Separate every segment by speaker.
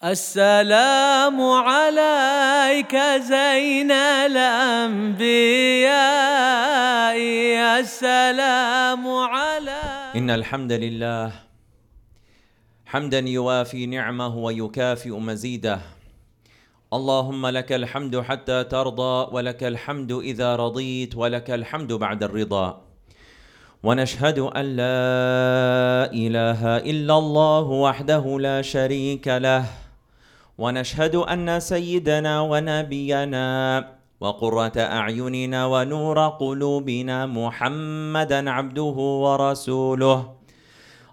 Speaker 1: السلام عليك زين الأنبياء السلام عليك.
Speaker 2: إن الحمد لله حمدا يوافي نعمه ويكافئ مزيده. اللهم لك الحمد حتى ترضى ولك الحمد إذا رضيت ولك الحمد بعد الرضا. ونشهد أن لا إله إلا الله وحده لا شريك له. ونشهد أن سيدنا ونبينا وقرة أعيننا ونور قلوبنا محمدا عبده ورسوله.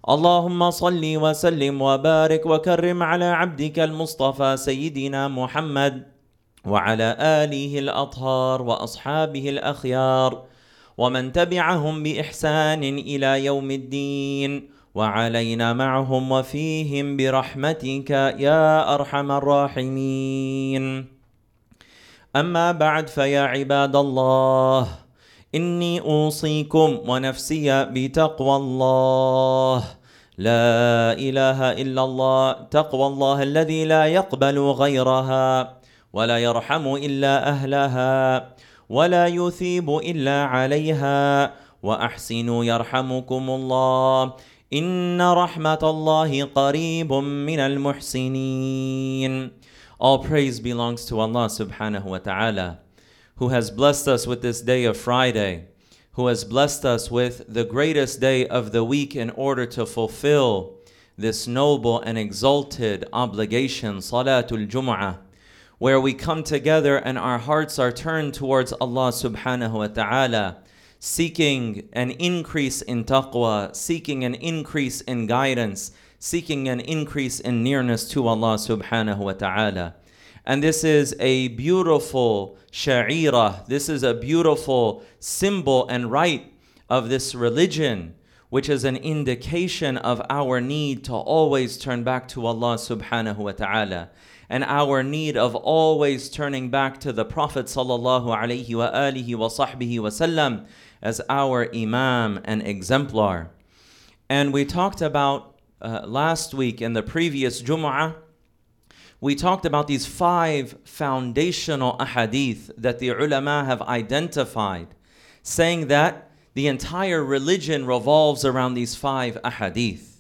Speaker 2: اللهم صل وسلم وبارك وكرم على عبدك المصطفى سيدنا محمد وعلى آله الأطهار وأصحابه الأخيار ومن تبعهم بإحسان إلى يوم الدين. وعلينا معهم وفيهم برحمتك يا أرحم الراحمين. أما بعد فيا عباد الله إني أوصيكم ونفسي بتقوى الله. لا إله إلا الله تقوى الله الذي لا يقبل غيرها ولا يرحم إلا أهلها ولا يثيب إلا عليها. وأحسنوا يرحمكم الله. إن رحمة الله قريب من المحسنين All praise belongs to Allah subhanahu wa ta'ala who has blessed us with this day of Friday who has blessed us with the greatest day of the week in order to fulfill this noble and exalted obligation, Salatul Jum'ah, where we come together and our hearts are turned towards Allah subhanahu wa ta'ala, seeking an increase in taqwa, seeking an increase in guidance, seeking an increase in nearness to Allah subhanahu wa ta'ala. And this is a beautiful sha'ira, this is a beautiful symbol and rite of this religion, which is an indication of our need to always turn back to Allah subhanahu wa ta'ala and our need of always turning back to the Prophet sallallahu alaihi wa alihi wa sahbihi wasallam as our imam and exemplar. And we talked about uh, last week in the previous Jum'ah, we talked about these five foundational ahadith that the ulama have identified, saying that the entire religion revolves around these five ahadith.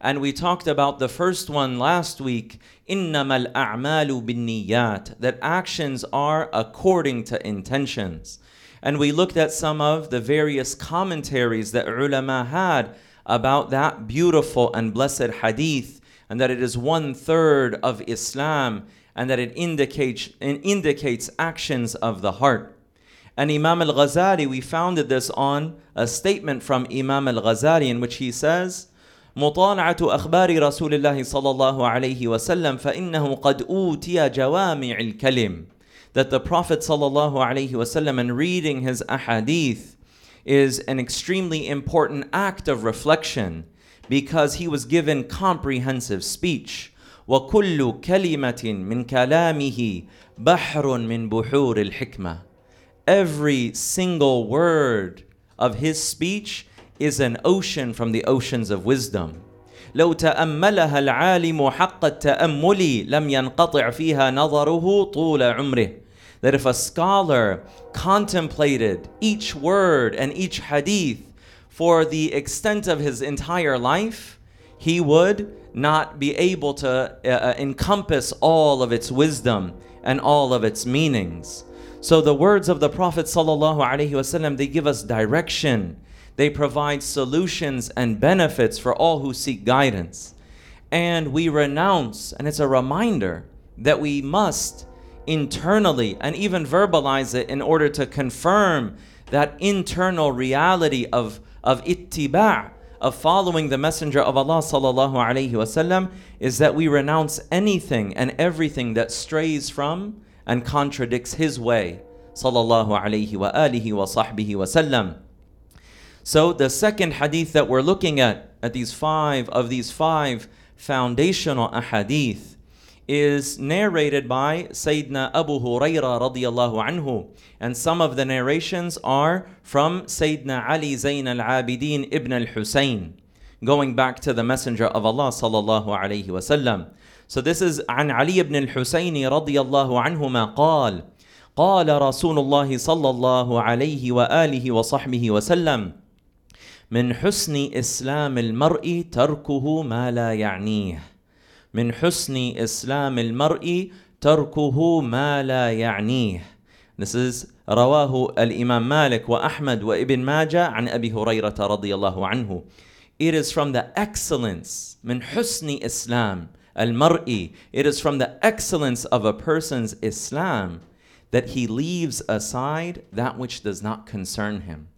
Speaker 2: And we talked about the first one last week, إِنَّمَا الْأَعْمَالُ بِالنِّيَّاتِ that actions are according to intentions. And we looked at some of the various commentaries that ulama had about that beautiful and blessed hadith and that it is one third of Islam and that it indicates, it indicates actions of the heart. And Imam al Ghazali, we founded this on a statement from Imam al Ghazali in which he says, مطالعة أخبار رسول الله صلى الله عليه وسلم فإنه قد أوتي جوامع الكلم that the Prophet صلى الله عليه وسلم and reading his ahadith is an extremely important act of reflection because he was given comprehensive speech وكل كلمة من كلامه بحر من بحور الحكمة Every single word of his speech is an ocean from the oceans of wisdom. لو تأملها العالم حق التأمل لم ينقطع فيها نظره طول عمره. That if a scholar contemplated each word and each hadith for the extent of his entire life, he would not be able to uh, uh encompass all of its wisdom and all of its meanings. So the words of the Prophet ﷺ, they give us direction they provide solutions and benefits for all who seek guidance. And we renounce, and it's a reminder that we must internally and even verbalize it in order to confirm that internal reality of, of ittiba' of following the messenger of Allah sallallahu alaihi wasallam is that we renounce anything and everything that strays from and contradicts his way sallallahu alaihi wa alihi wa sahbihi wasallam so the second hadith that we're looking at, at these five of these five foundational ahadith, is narrated by Sayyidina Abu Huraira radiallahu anhu. And some of the narrations are from Sayyidina Ali Zayn al-Abidin ibn al-Husayn, going back to the Messenger of Allah sallallahu alayhi wasallam. So this is عن علي بن الحسين رضي الله عنهما قال قال رسول الله صلى الله عليه وآله وصحبه وسلم من حسن إسلام المرء تركه ما لا يعنيه من حسن إسلام المرء تركه ما لا يعنيه This is رواه الإمام مالك وأحمد وابن ماجه عن أبي هريرة رضي الله عنه It is from the excellence من حسن إسلام المرء It is from the excellence of a person's Islam that he leaves aside that which does not concern him.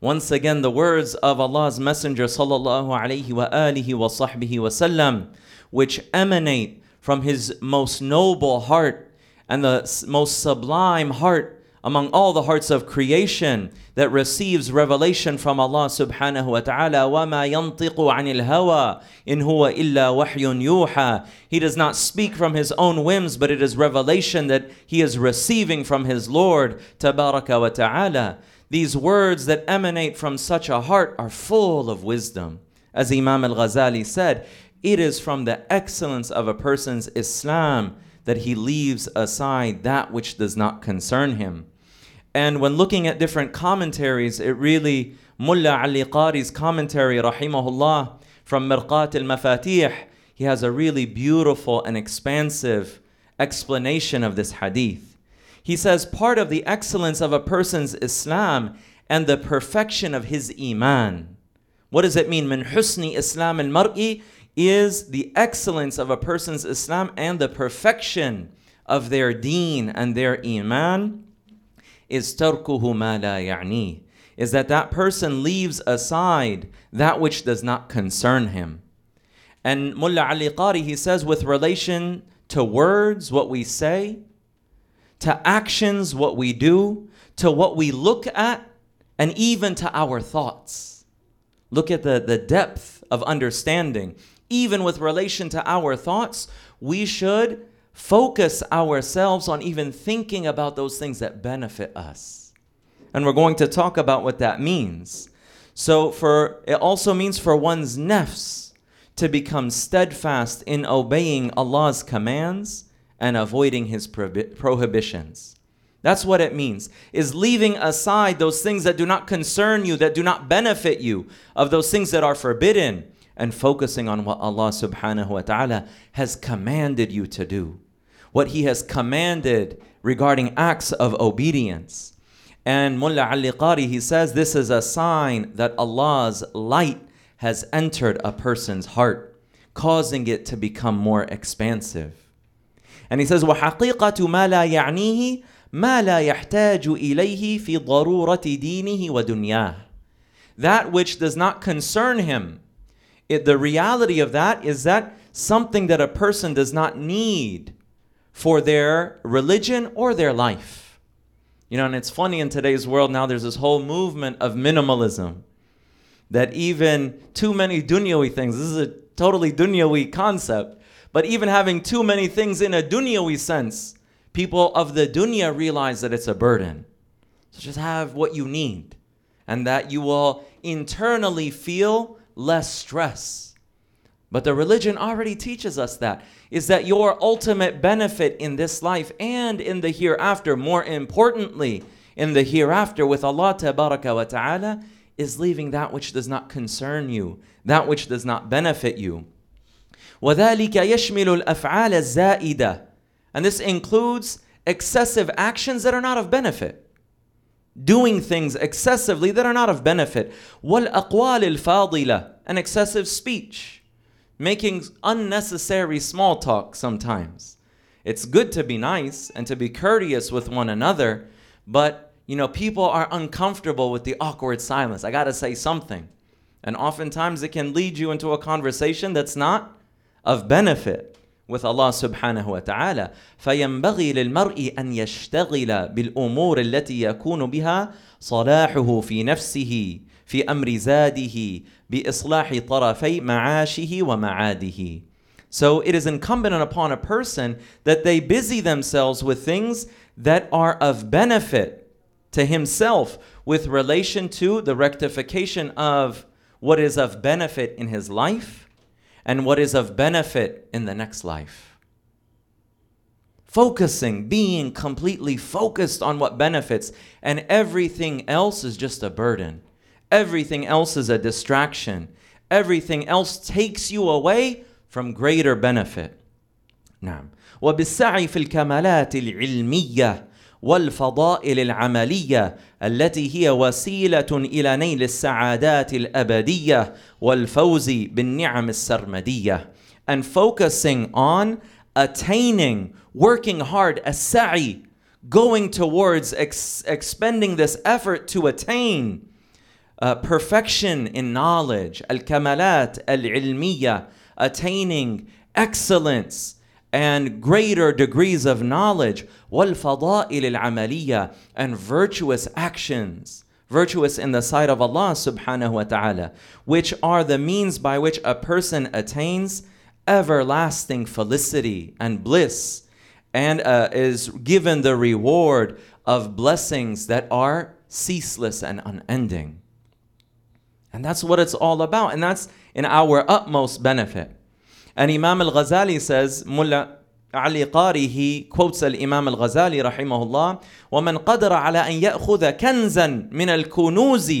Speaker 2: Once again, the words of Allah's Messenger sallallahu alaihi wa alihi wa sahbihi wasallam, which emanate from his most noble heart and the most sublime heart among all the hearts of creation that receives revelation from Allah subhanahu wa ta'ala وَمَا يَنطِقُ عَنِ الْهَوَى إِنْ هُوَ إِلَّا وَحْيٌ يُوحَى He does not speak from his own whims but it is revelation that he is receiving from his Lord tabaraka wa ta'ala These words that emanate from such a heart are full of wisdom As Imam al-Ghazali said it is from the excellence of a person's Islam that he leaves aside that which does not concern him. And when looking at different commentaries, it really, Mullah Ali Qari's commentary, rahimahullah, from Mirqat al Mafatih, he has a really beautiful and expansive explanation of this hadith. He says part of the excellence of a person's Islam and the perfection of his Iman. What does it mean? Min husni Islam al mar'i is the excellence of a person's Islam and the perfection of their deen and their Iman is tarkuhu ma la ya'ni, is that that person leaves aside that which does not concern him. And Mullah Ali Qari, he says, with relation to words, what we say, to actions, what we do, to what we look at, and even to our thoughts. Look at the, the depth of understanding. Even with relation to our thoughts, we should focus ourselves on even thinking about those things that benefit us. And we're going to talk about what that means. So for it also means for one's nafs to become steadfast in obeying Allah's commands and avoiding his prohibitions. That's what it means. Is leaving aside those things that do not concern you, that do not benefit you, of those things that are forbidden and focusing on what Allah subhanahu wa ta'ala has commanded you to do what he has commanded regarding acts of obedience. And Mullah Ali Qari, he says this is a sign that Allah's light has entered a person's heart, causing it to become more expansive. And he says, وَحَقِيقَةُ مَا لَا يَعْنِيهِ ما لا يحتاج إليه في ضرورة دينه ودنياه. That which does not concern him. It, the reality of that is that something that a person does not need for their religion or their life. You know, and it's funny in today's world now, there's this whole movement of minimalism that even too many dunyawi things, this is a totally dunyawi concept, but even having too many things in a dunyawi sense, people of the dunya realize that it's a burden. So just have what you need, and that you will internally feel less stress. But the religion already teaches us that is that your ultimate benefit in this life and in the hereafter, more importantly, in the hereafter with Allah tabaraka wa ta'ala, is leaving that which does not concern you, that which does not benefit you. وذلك يشمل الأفعال الزائدة and this includes excessive actions that are not of benefit doing things excessively that are not of benefit والأقوال الفاضلة and excessive speech making unnecessary small talk sometimes. It's good to be nice and to be courteous with one another, but you know, people are uncomfortable with the awkward silence. I got to say something. And oftentimes it can lead you into a conversation that's not of benefit with Allah subhanahu wa ta'ala. فينبغي للمرء أن يشتغل بالأمور التي يكون بها صلاحه في نفسه في امر زاده باصلاح طرفي معاشه ومعاده So it is incumbent upon a person that they busy themselves with things that are of benefit to himself with relation to the rectification of what is of benefit in his life and what is of benefit in the next life. Focusing, being completely focused on what benefits, and everything else is just a burden. Everything else is a distraction. Everything else takes you away from greater benefit. نعم وبالسعي في الكمالات العلميه والفضائل العمليه التي هي وسيله الى نيل السعادات الابديه والفوز بالنعم السرمديه and focusing on attaining working hard السعي going towards ex- expending this effort to attain uh, perfection in knowledge الكمالات العلميه attaining excellence and greater degrees of knowledge والفضائل العملية and virtuous actions virtuous in the sight of Allah subhanahu wa ta'ala which are the means by which a person attains everlasting felicity and bliss and uh, is given the reward of blessings that are ceaseless and unending and that's what it's all about and that's in our utmost benefit and Imam al Ghazali says, Mullah Ali Qari, he quotes al Imam al Ghazali rahimahullah, ومن قدر على أن يأخذ كنزا من الكنوز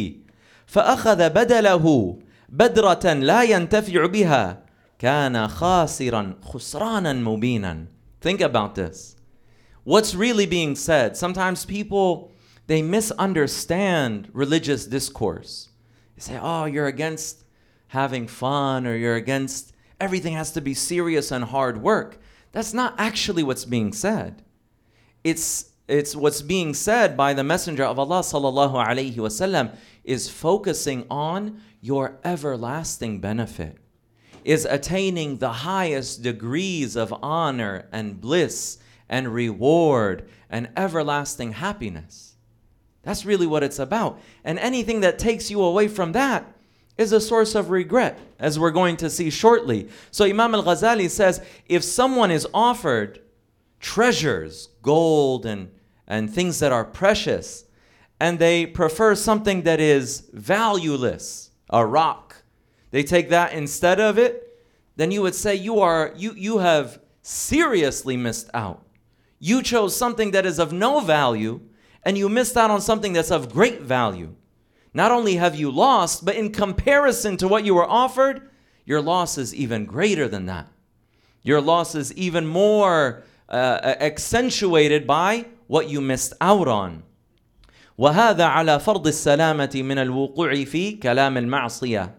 Speaker 2: فأخذ بدله بدرة لا ينتفع بها كان خاسرا خسرانا مبينا. Think about this. What's really being said? Sometimes people they misunderstand religious discourse. They say, "Oh, you're against having fun or you're against everything has to be serious and hard work. That's not actually what's being said. It's it's what's being said by the messenger of Allah sallallahu alaihi wasallam is focusing on your everlasting benefit is attaining the highest degrees of honor and bliss and reward and everlasting happiness that's really what it's about and anything that takes you away from that is a source of regret, as we're going to see shortly. So Imam al Ghazali says if someone is offered treasures, gold, and, and things that are precious, and they prefer something that is valueless, a rock, they take that instead of it, then you would say you are you you have seriously missed out. You chose something that is of no value and you missed out on something that's of great value. Not only have you lost, but in comparison to what you were offered, your loss is even greater than that. Your loss is even more uh, accentuated by what you missed out on. وهذا على فرض السلامة من الوقوع في كلام المعصية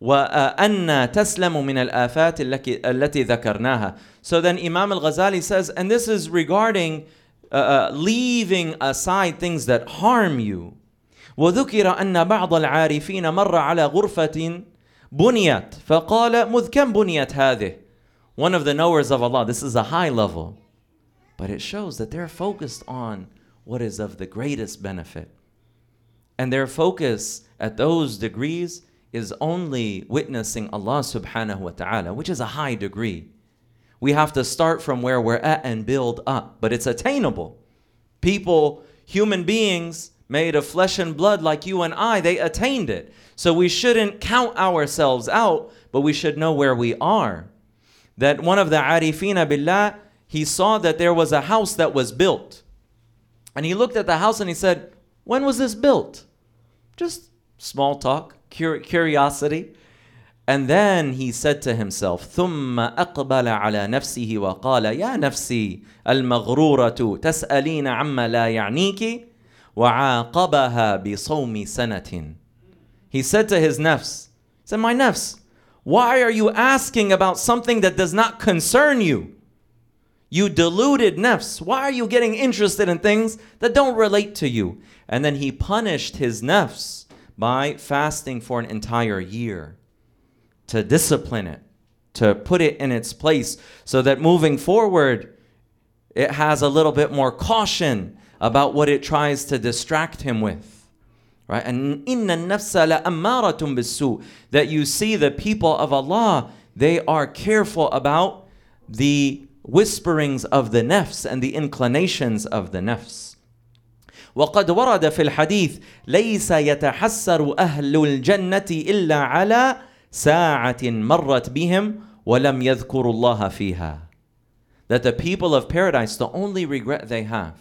Speaker 2: وأن تسلم من الآفات التي ذكرناها. So then Imam al-Ghazali says, and this is regarding uh, uh, leaving aside things that harm you. وذكر أن بعض العارفين مر على غرفة بنيت فقال مذ كم بنيت هذه One of the knowers of Allah, this is a high level, but it shows that they're focused on what is of the greatest benefit. And their focus at those degrees is only witnessing Allah subhanahu wa ta'ala, which is a high degree. We have to start from where we're at and build up, but it's attainable. People, human beings, made of flesh and blood like you and I, they attained it. So we shouldn't count ourselves out, but we should know where we are. That one of the arifina billah, he saw that there was a house that was built. And he looked at the house and he said, When was this built? Just small talk, curiosity. And then he said to himself, ثم أقبل على نفسه وقال يا نفسي المغرورة تسألين عما لا يعنيك وعاقبها بصوم سنة. He said to his nafs, he said, My nafs, why are you asking about something that does not concern you? You deluded nafs. Why are you getting interested in things that don't relate to you? And then he punished his nafs by fasting for an entire year to discipline it, to put it in its place so that moving forward, it has a little bit more caution about what it tries to distract him with. Right? And inna nafsa la ammaratun bisu that you see the people of Allah, they are careful about the whisperings of the nafs and the inclinations of the nafs. وقد ورد في الحديث ليس يتحسر أهل الجنة إلا على ساعة مرت بهم ولم يذكروا الله فيها. That the people of paradise, the only regret they have,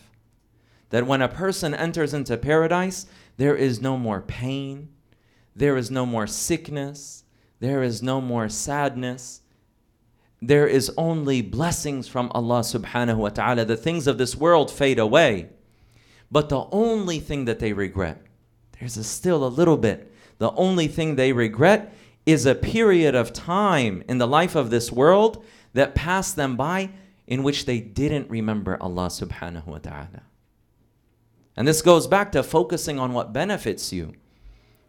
Speaker 2: that when a person enters into paradise, there is no more pain, there is no more sickness, there is no more sadness. There is only blessings from Allah subhanahu wa ta'ala. The things of this world fade away. But the only thing that they regret, there's a still a little bit. The only thing they regret is a period of time in the life of this world that passed them by in which they didn't remember Allah subhanahu wa ta'ala. And this goes back to focusing on what benefits you.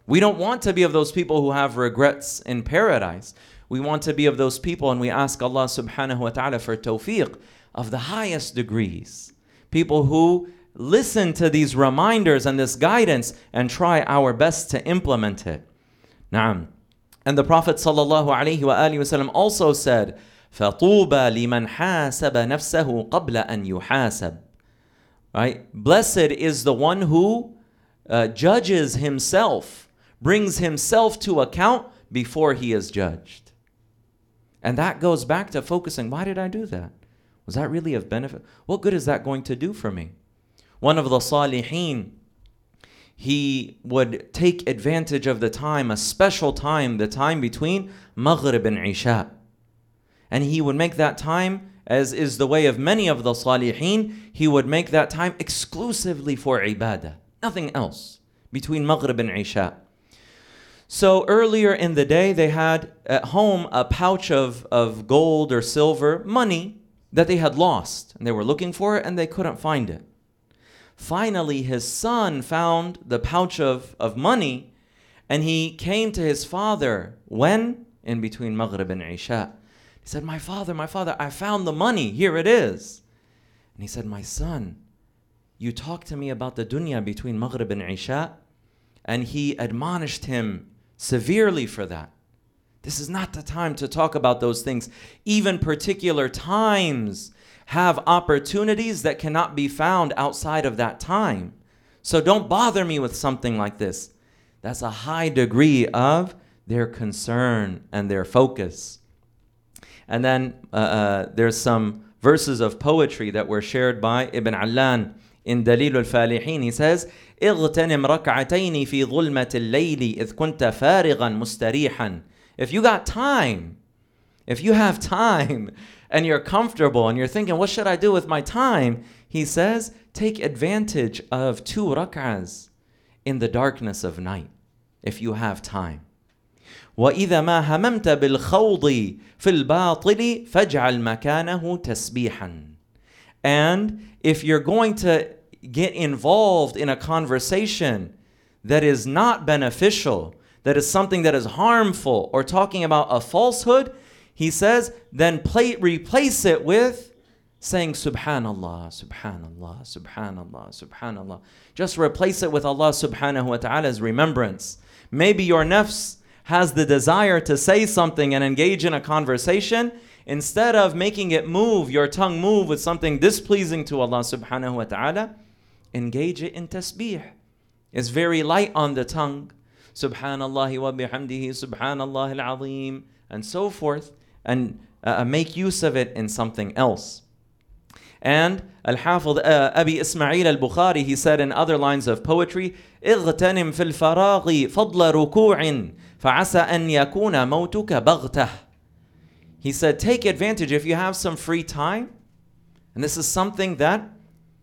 Speaker 2: We don't want to be of those people who have regrets in paradise. We want to be of those people, and we ask Allah subhanahu wa ta'ala for tawfiq of the highest degrees. People who listen to these reminders and this guidance and try our best to implement it. Naam. And the Prophet sallallahu alaihi wasallam also said, فَطُوبَى لِمَنْ حَاسَبَ نَفْسَهُ قَبْلَ أَنْ يُحَاسَبْ Right? Blessed is the one who uh, judges himself, brings himself to account before he is judged. And that goes back to focusing why did I do that? Was that really of benefit? What good is that going to do for me? One of the Salihin, he would take advantage of the time, a special time, the time between Maghrib and Isha. And he would make that time as is the way of many of the Salihin, he would make that time exclusively for ibadah, nothing else, between Maghrib and Isha. So earlier in the day, they had at home a pouch of, of gold or silver, money that they had lost. And they were looking for it and they couldn't find it. Finally, his son found the pouch of, of money and he came to his father. When? In between Maghrib and Isha. He said, My father, my father, I found the money. Here it is. And he said, My son, you talked to me about the dunya between Maghrib and Isha. And he admonished him severely for that. This is not the time to talk about those things. Even particular times have opportunities that cannot be found outside of that time. So don't bother me with something like this. That's a high degree of their concern and their focus. And then uh, uh, there's some verses of poetry that were shared by Ibn Allan in Dalil al-Falihin. He says, اغتنم ركعتين في ظلمة الليل إذ كنت فارغا مستريحا. If you got time, if you have time and you're comfortable and you're thinking, what should I do with my time? He says, take advantage of two rak'ahs in the darkness of night if you have time. وإذا ما هممت بالخوض في الباطل فاجعل مكانه تسبيحا. And if you're going to get involved in a conversation that is not beneficial, that is something that is harmful, or talking about a falsehood, he says, then play, replace it with saying Subhanallah, Subhanallah, Subhanallah, Subhanallah. Just replace it with Allah subhanahu wa ta'ala's remembrance. Maybe your nafs has the desire to say something and engage in a conversation, instead of making it move, your tongue move with something displeasing to Allah subhanahu wa ta'ala, engage it in tasbih. It's very light on the tongue. Subhanallah wa bihamdihi, Subhanallah al-azim, and so forth, and uh, make use of it in something else. And Al-Hafidh uh, Abi Ismail al-Bukhari, he said in other lines of poetry, اغتنم في الفراغ فضل ركوع فعسى أن يكون موتك بغتة. He said, take advantage if you have some free time. And this is something that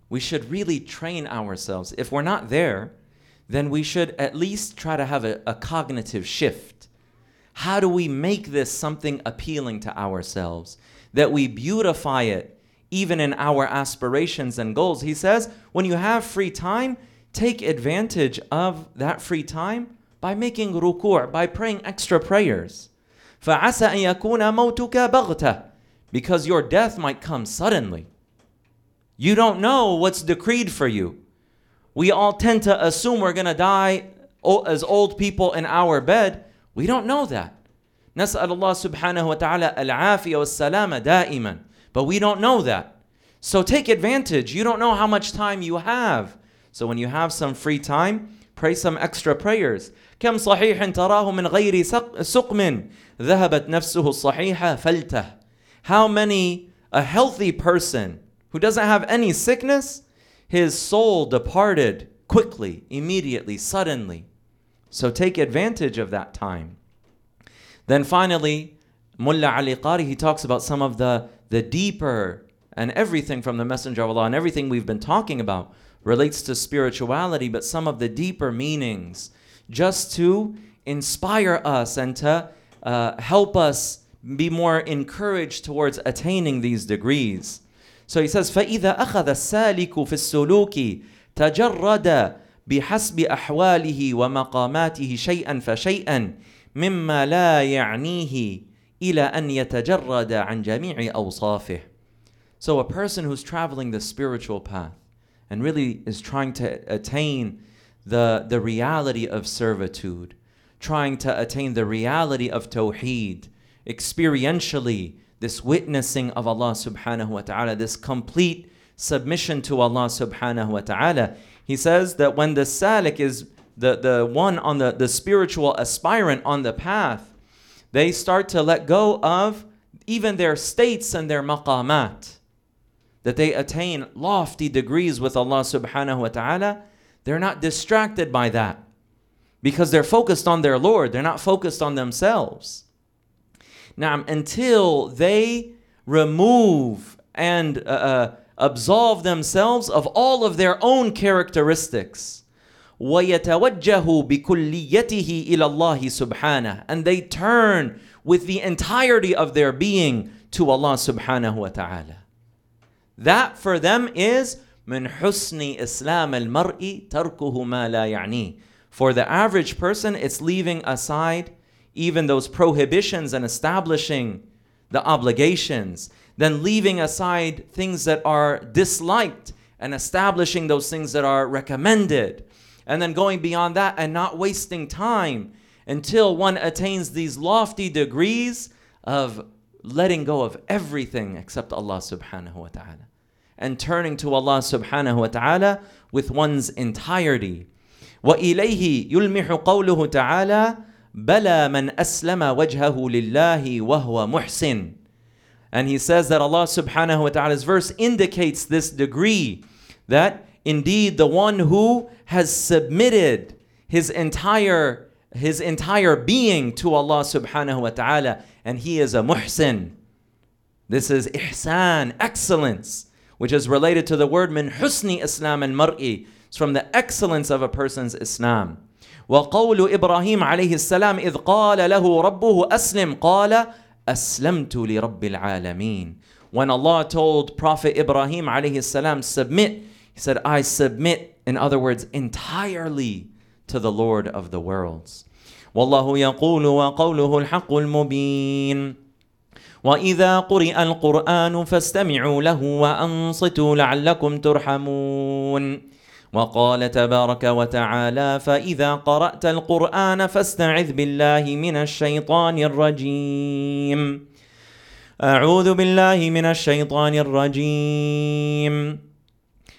Speaker 2: we should really train ourselves. If we're not there, then we should at least try to have a, a cognitive shift. How do we make this something appealing to ourselves? That we beautify it even in our aspirations and goals. He says, when you have free time, take advantage of that free time by making ruku', by praying extra prayers. فَعَسَى أَن يَكُونَ مَوْتُكَ بَغْتَةً Because your death might come suddenly. You don't know what's decreed for you. We all tend to assume we're going to die as old people in our bed. We don't know that. نسأل الله سبحانه وتعالى العافية والسلامة دائما. But we don't know that. So take advantage. You don't know how much time you have. So when you have some free time, Pray some extra prayers. كم صحيح تراه من غير سقم ذهبت نفسه الصحيحة فلته. How many a healthy person who doesn't have any sickness, his soul departed quickly, immediately, suddenly. So take advantage of that time. Then finally, Mullah Ali Qari, he talks about some of the, the deeper and everything from the Messenger of Allah and everything we've been talking about relates to spirituality, but some of the deeper meanings just to inspire us and to uh, help us be more encouraged towards attaining these degrees. So he says, فإذا أخذ السالك في السلوك تجرد بحسب أحواله ومقاماته شيئا فشيئا مما لا يعنيه إلى أن يتجرد عن جميع أوصافه. So a person who's traveling the spiritual path and really is trying to attain the, the reality of servitude, trying to attain the reality of tawheed, experientially, this witnessing of Allah subhanahu wa ta'ala, this complete submission to Allah subhanahu wa ta'ala. He says that when the salik is the, the one on the, the spiritual aspirant on the path, they start to let go of even their states and their maqamat. That they attain lofty degrees with Allah subhanahu wa ta'ala. They're not distracted by that because they're focused on their Lord, they're not focused on themselves. Now, until they remove and uh, uh, absolve themselves of all of their own characteristics. وَيَتَوَجَّهُ بِكُلِّيَّتِهِ إِلَى اللَّهِ سُبْحَانَهُ And they turn with the entirety of their being to Allah subhanahu wa ta'ala. That for them is من حسن إسلام المرء تركه ما لا يعنيه. For the average person, it's leaving aside even those prohibitions and establishing the obligations, then leaving aside things that are disliked and establishing those things that are recommended, and then going beyond that and not wasting time until one attains these lofty degrees of letting go of everything except Allah subhanahu wa ta'ala and turning to Allah subhanahu wa ta'ala with one's entirety. وإليه يلمح قوله تعالى بلى من أسلم وجهه لله وهو محسن and he says that Allah subhanahu wa ta'ala's verse indicates this degree that indeed the one who has submitted his entire his entire being to Allah subhanahu wa ta'ala and he is a muhsin this is ihsan excellence which is related to the word min husni islam al mar'i it's from the excellence of a person's islam وقول إبراهيم عليه السلام إذ قال له ربه أسلم قال أسلمت لرب العالمين When Allah told Prophet Ibrahim عليه السلام submit, he said, I submit, in other words, entirely to the Lord of the worlds. والله يقول وقوله الحق المبين وإذا قرئ القرآن فاستمعوا له وأنصتوا لعلكم ترحمون وقال تبارك وتعالى فاذا قرات القران فاستعذ بالله من الشيطان الرجيم اعوذ بالله من الشيطان الرجيم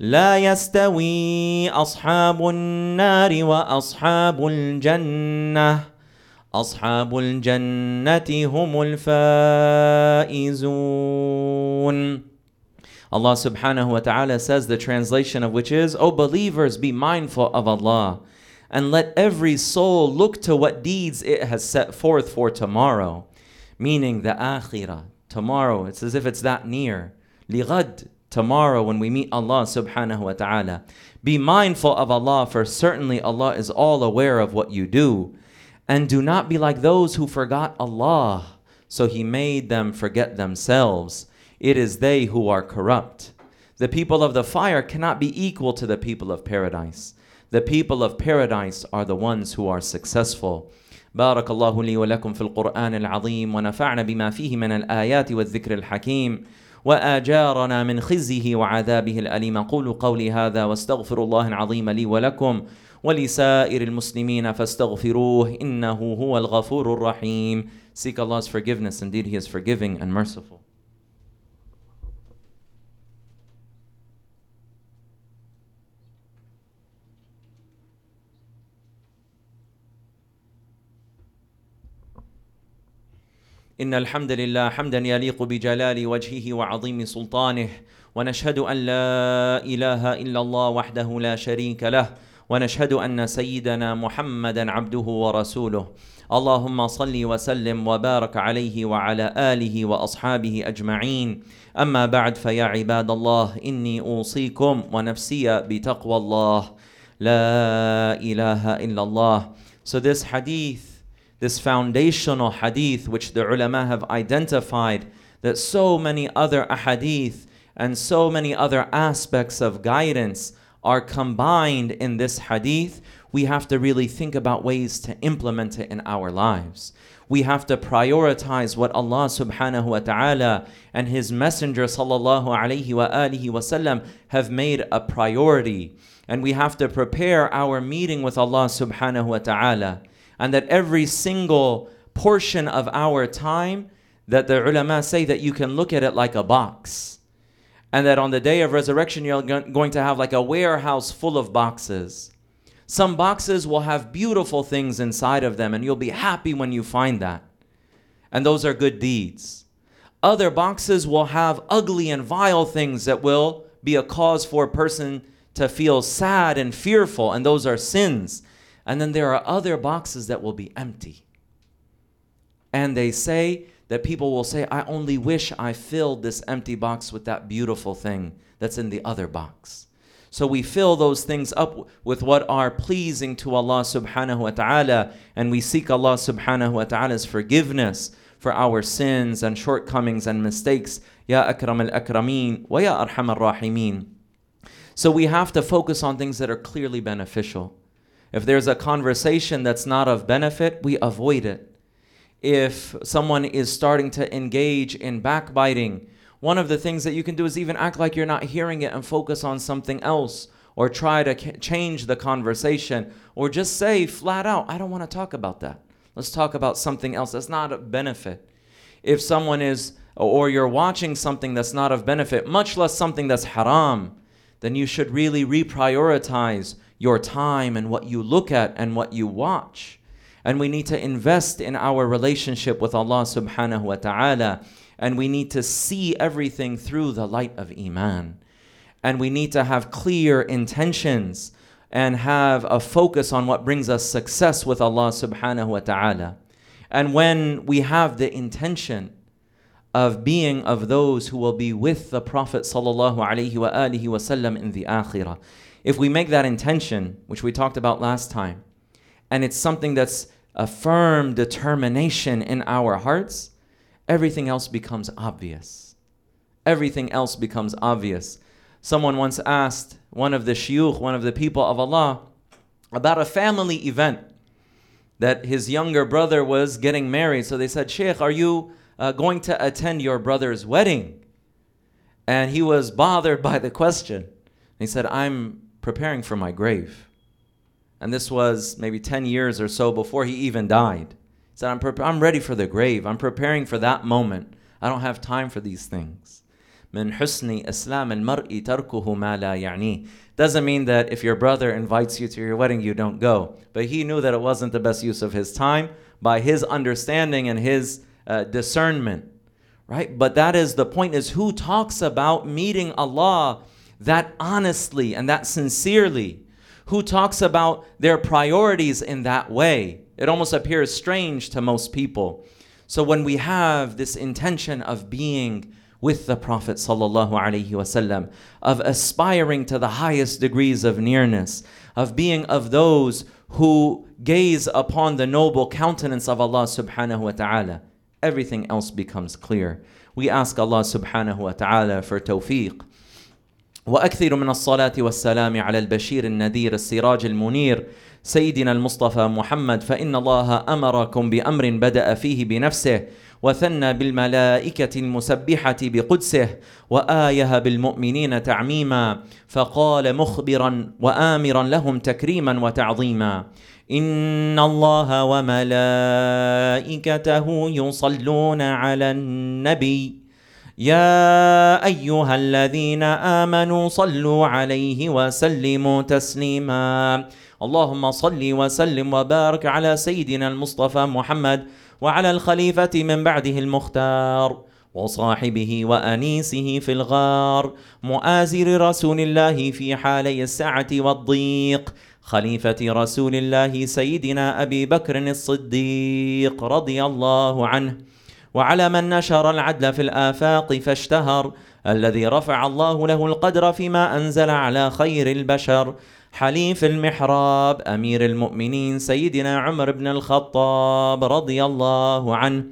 Speaker 2: لا يستوي اصحاب النار واصحاب الجنه اصحاب الجنه هم الفائزون Allah subhanahu wa ta'ala says the translation of which is, O believers, be mindful of Allah and let every soul look to what deeds it has set forth for tomorrow, meaning the akhirah. Tomorrow, it's as if it's that near. Lighad, tomorrow when we meet Allah subhanahu wa ta'ala. Be mindful of Allah, for certainly Allah is all aware of what you do. And do not be like those who forgot Allah, so He made them forget themselves. It is they who are corrupt. The people of the fire cannot be equal to the people of paradise. The people of paradise are the ones who are successful. بارك الله لي ولكم في القرآن العظيم ونفعنا بما فيه من الآيات والذكر الحكيم وآجارنا من خزيه وعذابه الأليم قولوا قولي هذا واستغفر الله العظيم لي ولكم ولسائر المسلمين فاستغفروه إنه هو الغفور الرحيم Seek Allah's forgiveness. Indeed, He is forgiving and merciful. إن الحمد لله حمدا يليق بجلال وجهه وعظيم سلطانه ونشهد أن لا إله إلا الله وحده لا شريك له ونشهد أن سيدنا محمدا عبده ورسوله. اللهم صل وسلم وبارك عليه وعلى آله وأصحابه أجمعين. أما بعد فيا عباد الله إني أوصيكم ونفسي بتقوى الله. لا إله إلا الله. So this hadith this foundational hadith which the ulama have identified that so many other ahadith and so many other aspects of guidance are combined in this hadith, we have to really think about ways to implement it in our lives. We have to prioritize what Allah subhanahu wa ta'ala and His Messenger sallallahu alayhi wa alihi wasallam have made a priority. And we have to prepare our meeting with Allah subhanahu wa ta'ala and that every single portion of our time that the ulama say that you can look at it like a box. And that on the day of resurrection you're going to have like a warehouse full of boxes. Some boxes will have beautiful things inside of them and you'll be happy when you find that. And those are good deeds. Other boxes will have ugly and vile things that will be a cause for a person to feel sad and fearful and those are sins and then there are other boxes that will be empty. And they say that people will say, I only wish I filled this empty box with that beautiful thing that's in the other box. So we fill those things up with what are pleasing to Allah subhanahu wa ta'ala, and we seek Allah subhanahu wa ta'ala's forgiveness for our sins and shortcomings and mistakes. Ya akram al akrameen wa ya arham al rahimeen. So we have to focus on things that are clearly beneficial. If there's a conversation that's not of benefit, we avoid it. If someone is starting to engage in backbiting, one of the things that you can do is even act like you're not hearing it and focus on something else or try to change the conversation or just say flat out, I don't want to talk about that. Let's talk about something else that's not of benefit. If someone is, or you're watching something that's not of benefit, much less something that's haram, then you should really reprioritize your time and what you look at and what you watch. And we need to invest in our relationship with Allah subhanahu wa ta'ala. And we need to see everything through the light of Iman. And we need to have clear intentions and have a focus on what brings us success with Allah subhanahu wa ta'ala. And when we have the intention of being of those who will be with the Prophet sallallahu alaihi wasallam in the akhirah, if we make that intention, which we talked about last time, and it's something that's a firm determination in our hearts, everything else becomes obvious. Everything else becomes obvious. Someone once asked one of the shuyukh, one of the people of Allah, about a family event that his younger brother was getting married. So they said, Sheikh, are you uh, going to attend your brother's wedding? And he was bothered by the question. He said, I'm preparing for my grave. And this was maybe 10 years or so before he even died. He said, I'm, pre- I'm ready for the grave. I'm preparing for that moment. I don't have time for these things. من حسن إسلام المرء تركه ما لا يعنيه doesn't mean that if your brother invites you to your wedding you don't go but he knew that it wasn't the best use of his time by his understanding and his uh, discernment right but that is the point is who talks about meeting Allah that honestly and that sincerely, who talks about their priorities in that way. It almost appears strange to most people. So when we have this intention of being with the Prophet wasallam, of aspiring to the highest degrees of nearness, of being of those who gaze upon the noble countenance of Allah subhanahu wa ta'ala, everything else becomes clear. We ask Allah subhanahu wa ta'ala for tawfiq وأكثر من الصلاة والسلام على البشير النذير السراج المنير سيدنا المصطفى محمد فإن الله أمركم بأمر بدأ فيه بنفسه وثنى بالملائكة المسبحة بقدسه وآيه بالمؤمنين تعميما فقال مخبرا وامرا لهم تكريما وتعظيما. إن الله وملائكته يصلون على النبي. يا أيها الذين آمنوا صلوا عليه وسلموا تسليما. اللهم صل وسلم وبارك على سيدنا المصطفى محمد وعلى الخليفة من بعده المختار وصاحبه وأنيسه في الغار مؤازر رسول الله في حالي السعه والضيق خليفة رسول الله سيدنا أبي بكر الصديق رضي الله عنه. وعلى من نشر العدل في الآفاق فاشتهر الذي رفع الله له القدر فيما أنزل على خير البشر. حليف المحراب أمير المؤمنين سيدنا عمر بن الخطاب رضي الله عنه.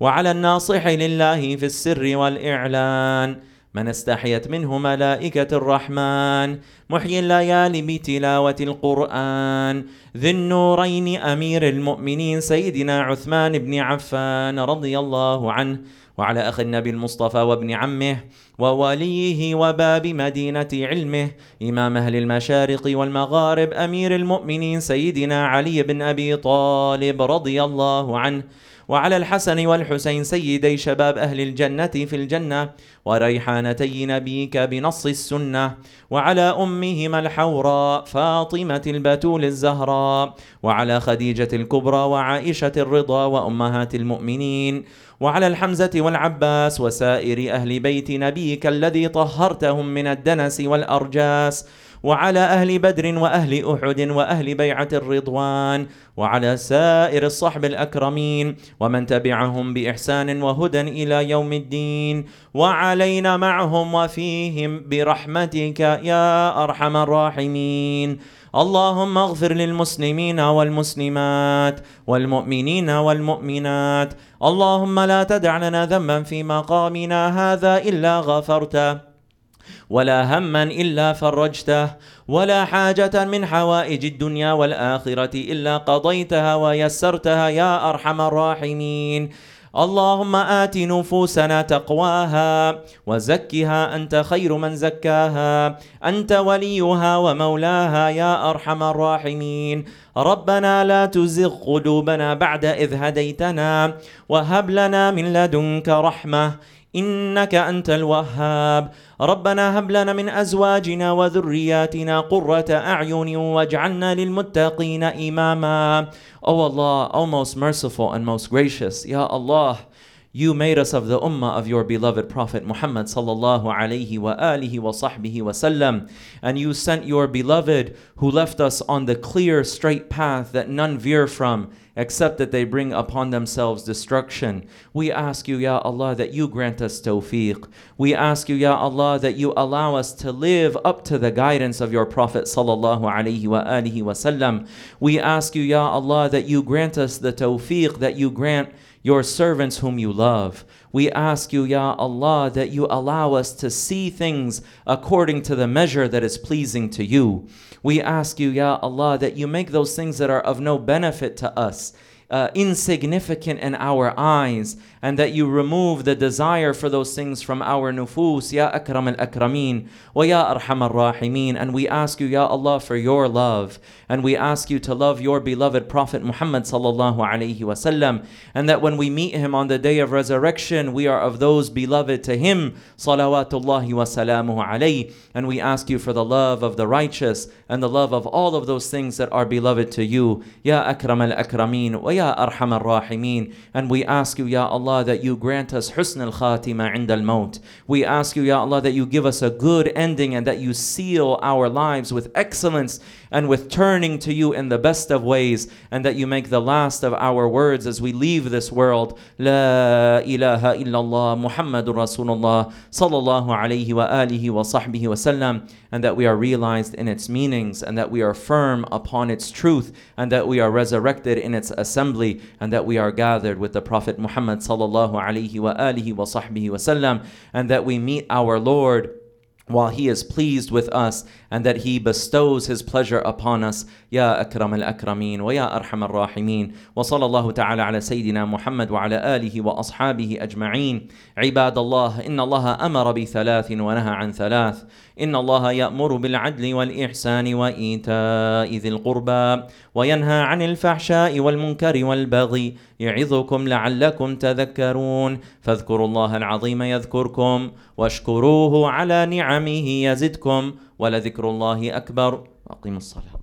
Speaker 2: وعلى الناصح لله في السر والإعلان. من استحيت منه ملائكة الرحمن. محيي الليالي بتلاوة القرآن. ذي النورين أمير المؤمنين. سيدنا عثمان بن عفان رضي الله عنه وعلى أخ النبي المصطفى وابن عمه ووليه وباب مدينة علمه. إمام أهل المشارق والمغارب. أمير المؤمنين. سيدنا علي بن أبي طالب رضي الله عنه وعلى الحسن والحسين سيدي شباب أهل الجنة في الجنة وريحانتي نبيك بنص السنة وعلى أمهما الحوراء فاطمة البتول الزهراء وعلى خديجة الكبرى وعائشة الرضا وأمهات المؤمنين وعلى الحمزة والعباس وسائر أهل بيت نبيك الذي طهرتهم من الدنس والأرجاس وعلى أهل بدر وأهل أحد وأهل بيعة الرضوان وعلى سائر الصحب الأكرمين ومن تبعهم بإحسان وهدى إلى يوم الدين وعلينا معهم وفيهم برحمتك يا أرحم الراحمين. اللهم اغفر للمسلمين والمسلمات والمؤمنين والمؤمنات. اللهم لا تدع لنا ذنبا في مقامنا هذا إلا غفرته. ولا هما إلا فرجته ولا حاجة من حوائج الدنيا والآخرة إلا قضيتها ويسرتها يا أرحم الراحمين. اللهم آت نفوسنا تقواها وزكها أنت خير من زكاها أنت وليها ومولاها يا أرحم الراحمين. ربنا لا تزغ قلوبنا بعد إذ هديتنا وهب لنا من لدنك رحمة إنك أنت الوهاب. ربنا هب لنا من أزواجنا وذرياتنا قرة أعين واجعلنا للمتقين إماما. Oh Allah, O most merciful and most gracious, Ya Allah, you made us of the ummah of your beloved Prophet Muhammad sallallahu alayhi wa alihi wa sahbihi wa sallam. And you sent your beloved who left us on the clear, straight path that none veer from except that they bring upon themselves destruction. We ask you, Ya Allah, that you grant us tawfiq. We ask you, Ya Allah, that you allow us to live up to the guidance of your Prophet sallallahu alaihi wasallam. We ask you, Ya Allah, that you grant us the tawfiq, that you grant your servants whom you love. We ask you, Ya Allah, that you allow us to see things according to the measure that is pleasing to you. We ask you, Ya Allah, that you make those things that are of no benefit to us uh, insignificant in our eyes and that you remove the desire for those things from our nufus, Ya Akram al Akrameen, wa Ya Arham al Rahimeen. And we ask you, Ya Allah, for your love. And we ask you to love your beloved Prophet Muhammad sallallahu alayhi wasallam. And that when we meet him on the day of resurrection, we are of those beloved to him, salawatullahi wa salamuhu alayhi. And we ask you for the love of the righteous and the love of all of those things that are beloved to you, Ya Akram al Akrameen, wa Ya Arham al Rahimeen. And we ask you, Ya Allah, Allah, that you grant us husn al khatima ind al. We ask you, Ya Allah, that you give us a good ending and that you seal our lives with excellence and with turning to you in the best of ways, and that you make the last of our words as we leave this world. La ilaha illallah Muhammadur Rasulullah sallallahu alayhi wa alihi wa and that we are realized in its meanings, and that we are firm upon its truth, and that we are resurrected in its assembly, and that we are gathered with the Prophet Muhammad sallallahu alayhi wa alihi wa sahbihi wa sallam, and that we meet our Lord while he is pleased with us and that he bestows his pleasure upon us. يا أكرم الأكرمين ويا أرحم الراحمين وصلى الله تعالى على سيدنا محمد وعلى آله وأصحابه أجمعين عباد الله إن الله أمر بثلاث ونهى عن ثلاث إن الله يأمر بالعدل والإحسان وإيتاء ذي القربى وينهى عن الفحشاء والمنكر والبغي يعظكم لعلكم تذكرون. فاذكروا الله العظيم يذكركم واشكروه على نعمه يزدكم ولذكر الله أكبر. وأقيموا الصلاة.